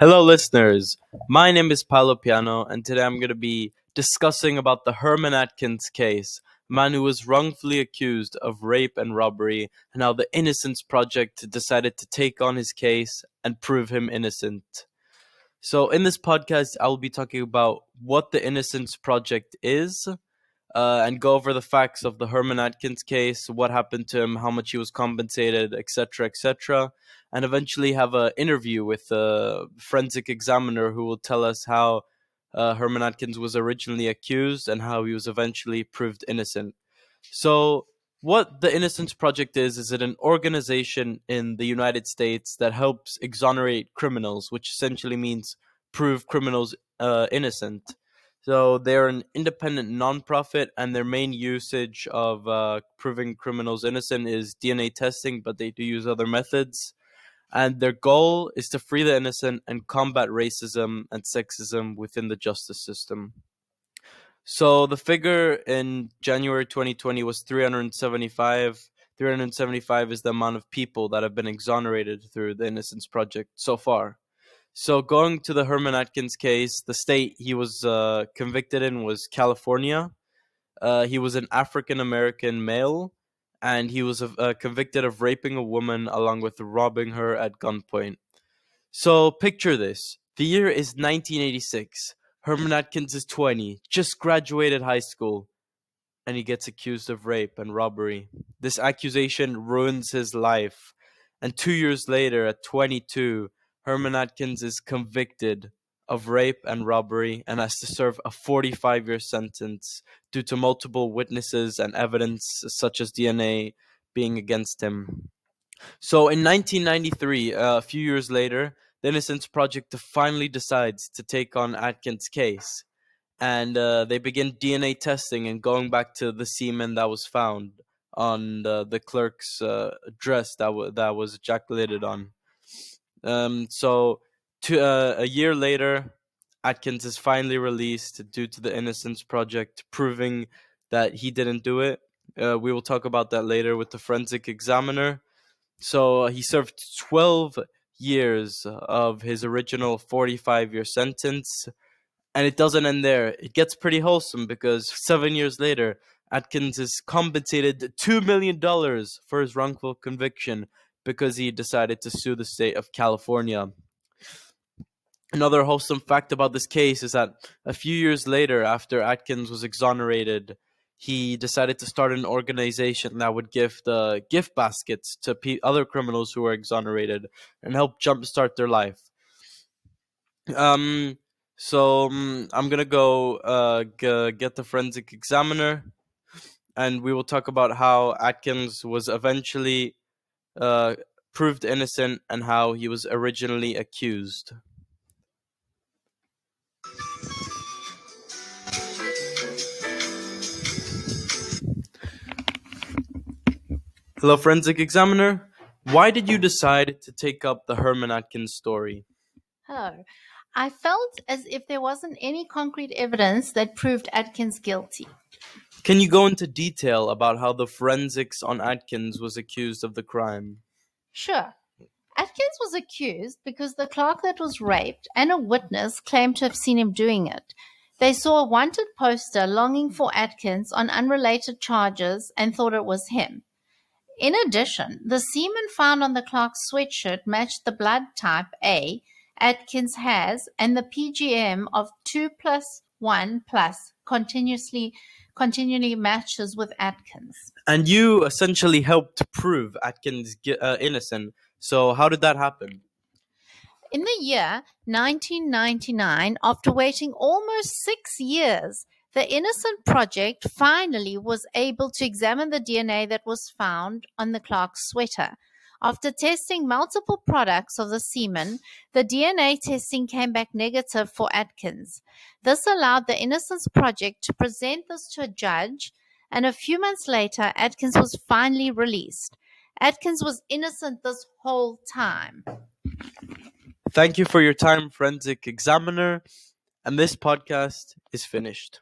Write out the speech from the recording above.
Hello, listeners. My name is Paolo Peano, and today I'm going to be discussing about the Herman Atkins case, a man who was wrongfully accused of rape and robbery, and how the Innocence Project decided to take on his case and prove him innocent. So, in this podcast, I will be talking about what the Innocence Project is, uh, and go over the facts of the Herman Atkins case, what happened to him, how much he was compensated, etc., etc., and eventually have an interview with a forensic examiner who will tell us how uh, Herman Atkins was originally accused and how he was eventually proved innocent. So, what the Innocence Project is, is it an organization in the United States that helps exonerate criminals, which essentially means prove criminals uh, innocent. So they're an independent nonprofit, and their main usage of uh, proving criminals innocent is DNA testing, but they do use other methods. And their goal is to free the innocent and combat racism and sexism within the justice system. So the figure in January 2020 was 375. 375 is the amount of people that have been exonerated through the Innocence Project so far. So going to the Herman Atkins case, the state he was uh, convicted in was California. Uh, he was an African American male, and he was uh, convicted of raping a woman along with robbing her at gunpoint. So picture this: the year is 1986. Herman Atkins is 20, just graduated high school, and he gets accused of rape and robbery. This accusation ruins his life, and two years later, at 22 Herman Atkins is convicted of rape and robbery and has to serve a 45 year sentence due to multiple witnesses and evidence, such as DNA, being against him. So in 1993, uh, a few years later, the Innocence Project finally decides to take on Atkins' case. And uh, they begin DNA testing and going back to the semen that was found on the, the clerk's uh, dress that, w- that was ejaculated on. Um, so, to, uh, a year later, Atkins is finally released due to the Innocence Project proving that he didn't do it. Uh, we will talk about that later with the forensic examiner. So he served 12 years of his original 45 year sentence. And it doesn't end there. It gets pretty wholesome because seven years later, Atkins is compensated $2 million for his wrongful conviction because he decided to sue the state of California. Another wholesome fact about this case is that a few years later, after Atkins was exonerated, he decided to start an organization that would give the gift baskets to pe- other criminals who were exonerated and help jumpstart their life. Um, so um, I'm gonna go uh, g- get the forensic examiner, and we will talk about how Atkins was eventually uh, proved innocent and how he was originally accused. Hello, forensic examiner. Why did you decide to take up the Herman Atkins story? Hello. I felt as if there wasn't any concrete evidence that proved Atkins guilty. Can you go into detail about how the forensics on Atkins was accused of the crime? Sure. Atkins was accused because the clerk that was raped and a witness claimed to have seen him doing it. They saw a wanted poster longing for Atkins on unrelated charges and thought it was him. In addition, the semen found on the clerk's sweatshirt matched the blood type A Atkins has and the PGM of 2 plus 1 plus continuously continually matches with Atkins. And you essentially helped prove Atkins uh, innocent. So how did that happen? In the year 1999, after waiting almost six years, the Innocent Project finally was able to examine the DNA that was found on the Clark sweater. After testing multiple products of the semen, the DNA testing came back negative for Atkins. This allowed the Innocence Project to present this to a judge, and a few months later, Atkins was finally released. Atkins was innocent this whole time. Thank you for your time, forensic examiner. And this podcast is finished.